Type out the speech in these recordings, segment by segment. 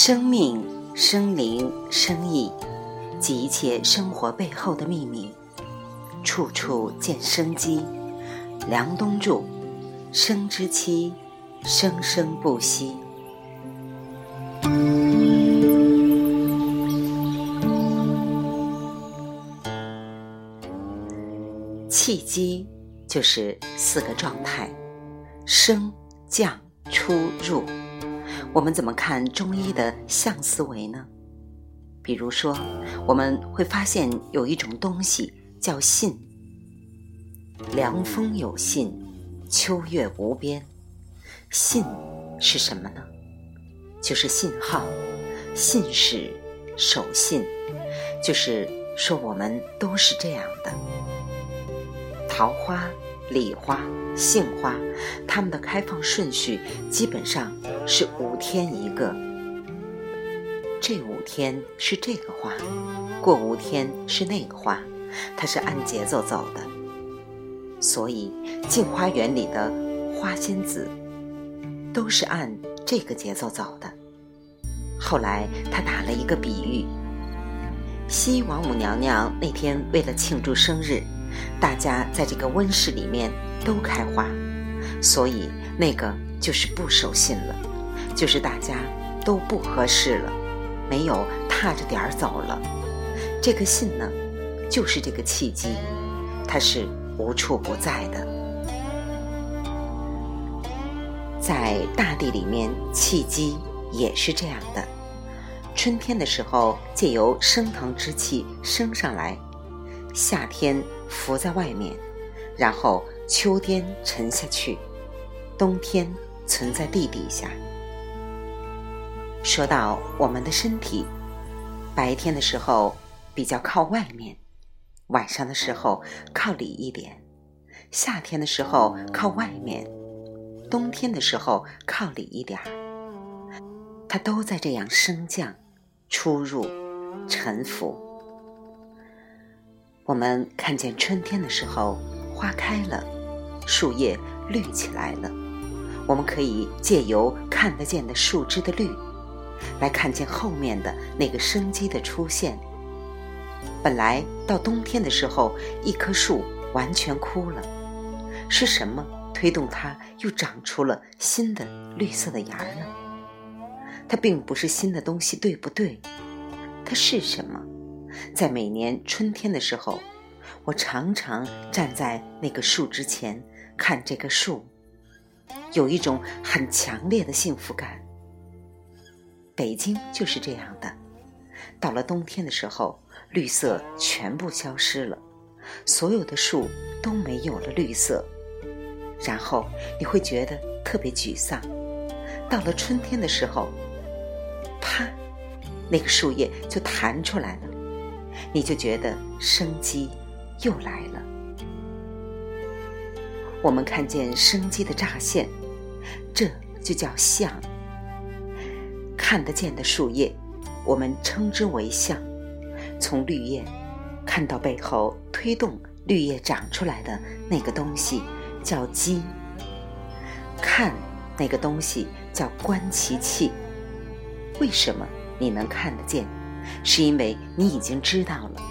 生命、生灵、生意及一切生活背后的秘密，处处见生机。梁冬著，生之期，生生不息。气机就是四个状态：升、降、出、入。我们怎么看中医的象思维呢？比如说，我们会发现有一种东西叫信。凉风有信，秋月无边。信是什么呢？就是信号、信使、守信，就是说我们都是这样的。桃花、礼花、杏花，它们的开放顺序基本上是五天一个。这五天是这个花，过五天是那个花，它是按节奏走的。所以，镜花园里的花仙子都是按这个节奏走的。后来，他打了一个比喻：西王母娘娘那天为了庆祝生日。大家在这个温室里面都开花，所以那个就是不守信了，就是大家都不合适了，没有踏着点儿走了。这个信呢，就是这个契机，它是无处不在的。在大地里面，契机也是这样的。春天的时候，借由升腾之气升上来。夏天浮在外面，然后秋天沉下去，冬天存在地底下。说到我们的身体，白天的时候比较靠外面，晚上的时候靠里一点，夏天的时候靠外面，冬天的时候靠里一点。它都在这样升降、出入、沉浮。我们看见春天的时候，花开了，树叶绿起来了。我们可以借由看得见的树枝的绿，来看见后面的那个生机的出现。本来到冬天的时候，一棵树完全枯了，是什么推动它又长出了新的绿色的芽呢？它并不是新的东西，对不对？它是什么？在每年春天的时候，我常常站在那个树之前看这个树，有一种很强烈的幸福感。北京就是这样的，到了冬天的时候，绿色全部消失了，所有的树都没有了绿色，然后你会觉得特别沮丧。到了春天的时候，啪，那个树叶就弹出来了。你就觉得生机又来了。我们看见生机的乍现，这就叫相。看得见的树叶，我们称之为相。从绿叶看到背后推动绿叶长出来的那个东西，叫机。看那个东西叫观其气。为什么你能看得见？是因为你已经知道了，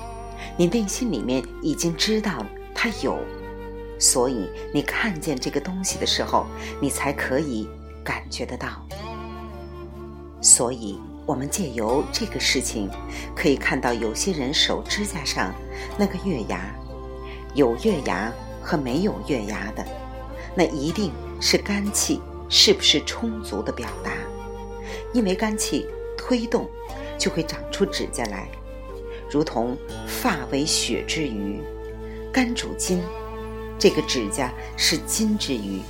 你内心里面已经知道它有，所以你看见这个东西的时候，你才可以感觉得到。所以，我们借由这个事情，可以看到有些人手指甲上那个月牙，有月牙和没有月牙的，那一定是肝气是不是充足的表达，因为肝气推动。就会长出指甲来，如同发为血之余，肝主筋，这个指甲是筋之余，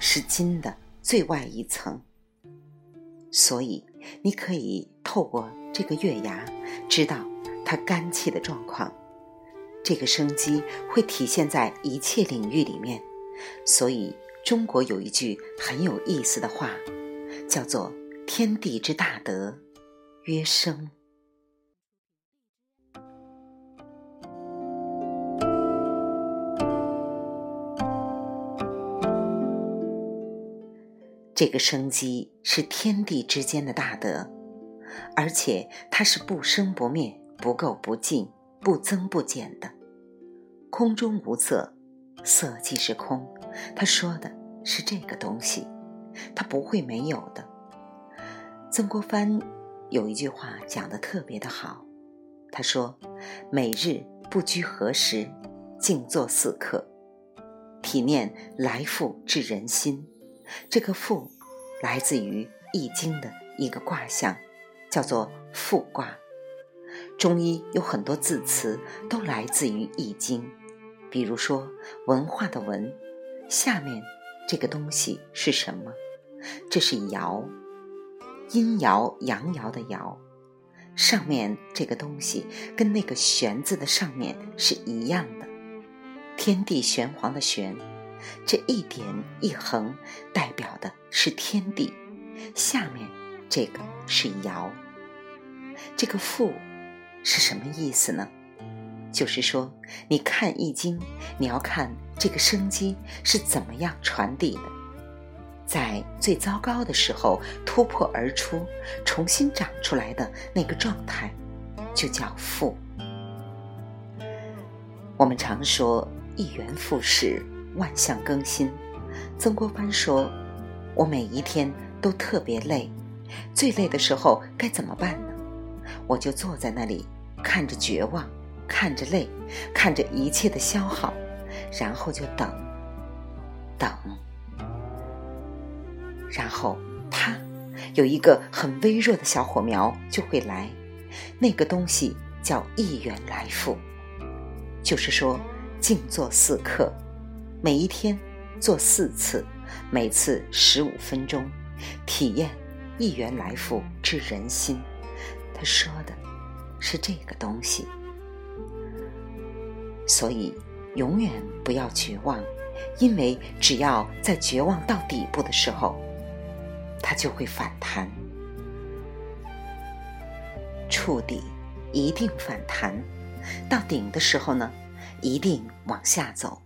是筋的最外一层。所以你可以透过这个月牙，知道它肝气的状况。这个生机会体现在一切领域里面。所以中国有一句很有意思的话，叫做“天地之大德”。约生，这个生机是天地之间的大德。而且它是不生不灭、不垢不净、不增不减的。空中无色，色即是空。他说的是这个东西，它不会没有的。曾国藩有一句话讲的特别的好，他说：“每日不拘何时，静坐四刻，体念来复至人心。”这个“复”来自于《易经》的一个卦象，叫做“复卦”。中医有很多字词都来自于《易经》，比如说“文化”的“文”，下面这个东西是什么？这是“爻”。阴爻阳爻的爻，上面这个东西跟那个玄字的上面是一样的，天地玄黄的玄，这一点一横代表的是天地，下面这个是爻，这个复是什么意思呢？就是说，你看易经，你要看这个生机是怎么样传递的。在最糟糕的时候突破而出，重新长出来的那个状态，就叫复。我们常说“一元复始，万象更新”。曾国藩说：“我每一天都特别累，最累的时候该怎么办呢？我就坐在那里，看着绝望，看着累，看着一切的消耗，然后就等，等。”然后，啪，有一个很微弱的小火苗就会来，那个东西叫意愿来复，就是说，静坐四刻，每一天做四次，每次十五分钟，体验意愿来复之人心。他说的是这个东西，所以永远不要绝望，因为只要在绝望到底部的时候。它就会反弹，触底一定反弹，到顶的时候呢，一定往下走。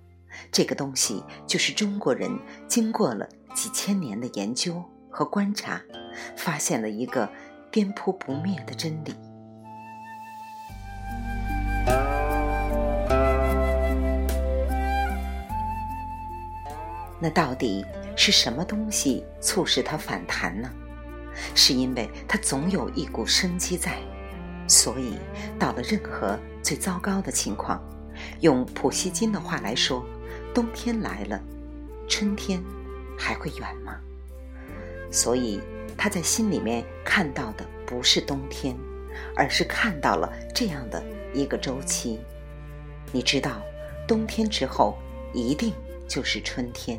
这个东西就是中国人经过了几千年的研究和观察，发现了一个颠扑不灭的真理。那到底？是什么东西促使它反弹呢？是因为它总有一股生机在，所以到了任何最糟糕的情况，用普希金的话来说，冬天来了，春天还会远吗？所以他在心里面看到的不是冬天，而是看到了这样的一个周期。你知道，冬天之后一定就是春天。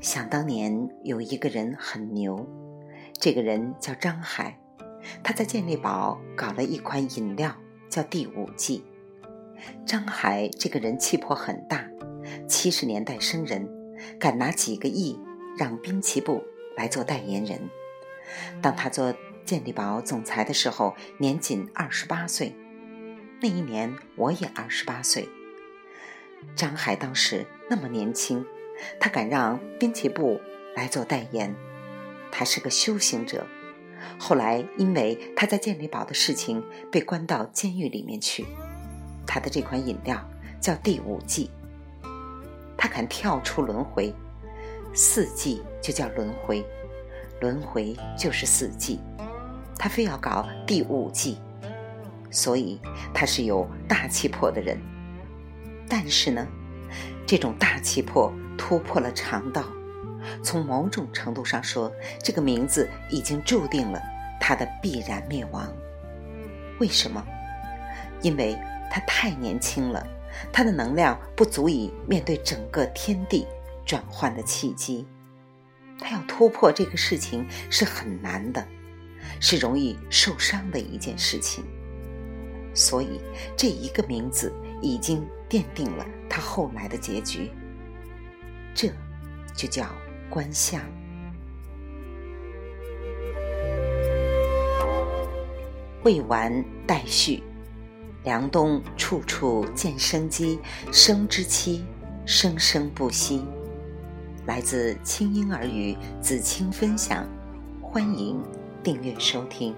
想当年有一个人很牛，这个人叫张海，他在健力宝搞了一款饮料叫第五季。张海这个人气魄很大，七十年代生人，敢拿几个亿让滨崎步来做代言人。当他做健力宝总裁的时候，年仅二十八岁。那一年我也二十八岁。张海当时那么年轻。他敢让滨崎步来做代言，他是个修行者。后来因为他在健力宝的事情被关到监狱里面去。他的这款饮料叫第五季。他敢跳出轮回，四季就叫轮回，轮回就是四季。他非要搞第五季，所以他是有大气魄的人。但是呢，这种大气魄。突破了肠道，从某种程度上说，这个名字已经注定了他的必然灭亡。为什么？因为他太年轻了，他的能量不足以面对整个天地转换的契机。他要突破这个事情是很难的，是容易受伤的一件事情。所以，这一个名字已经奠定了他后来的结局。这就叫观相。未完待续。凉冬处处见生机，生之期，生生不息。来自清婴儿语子清分享，欢迎订阅收听。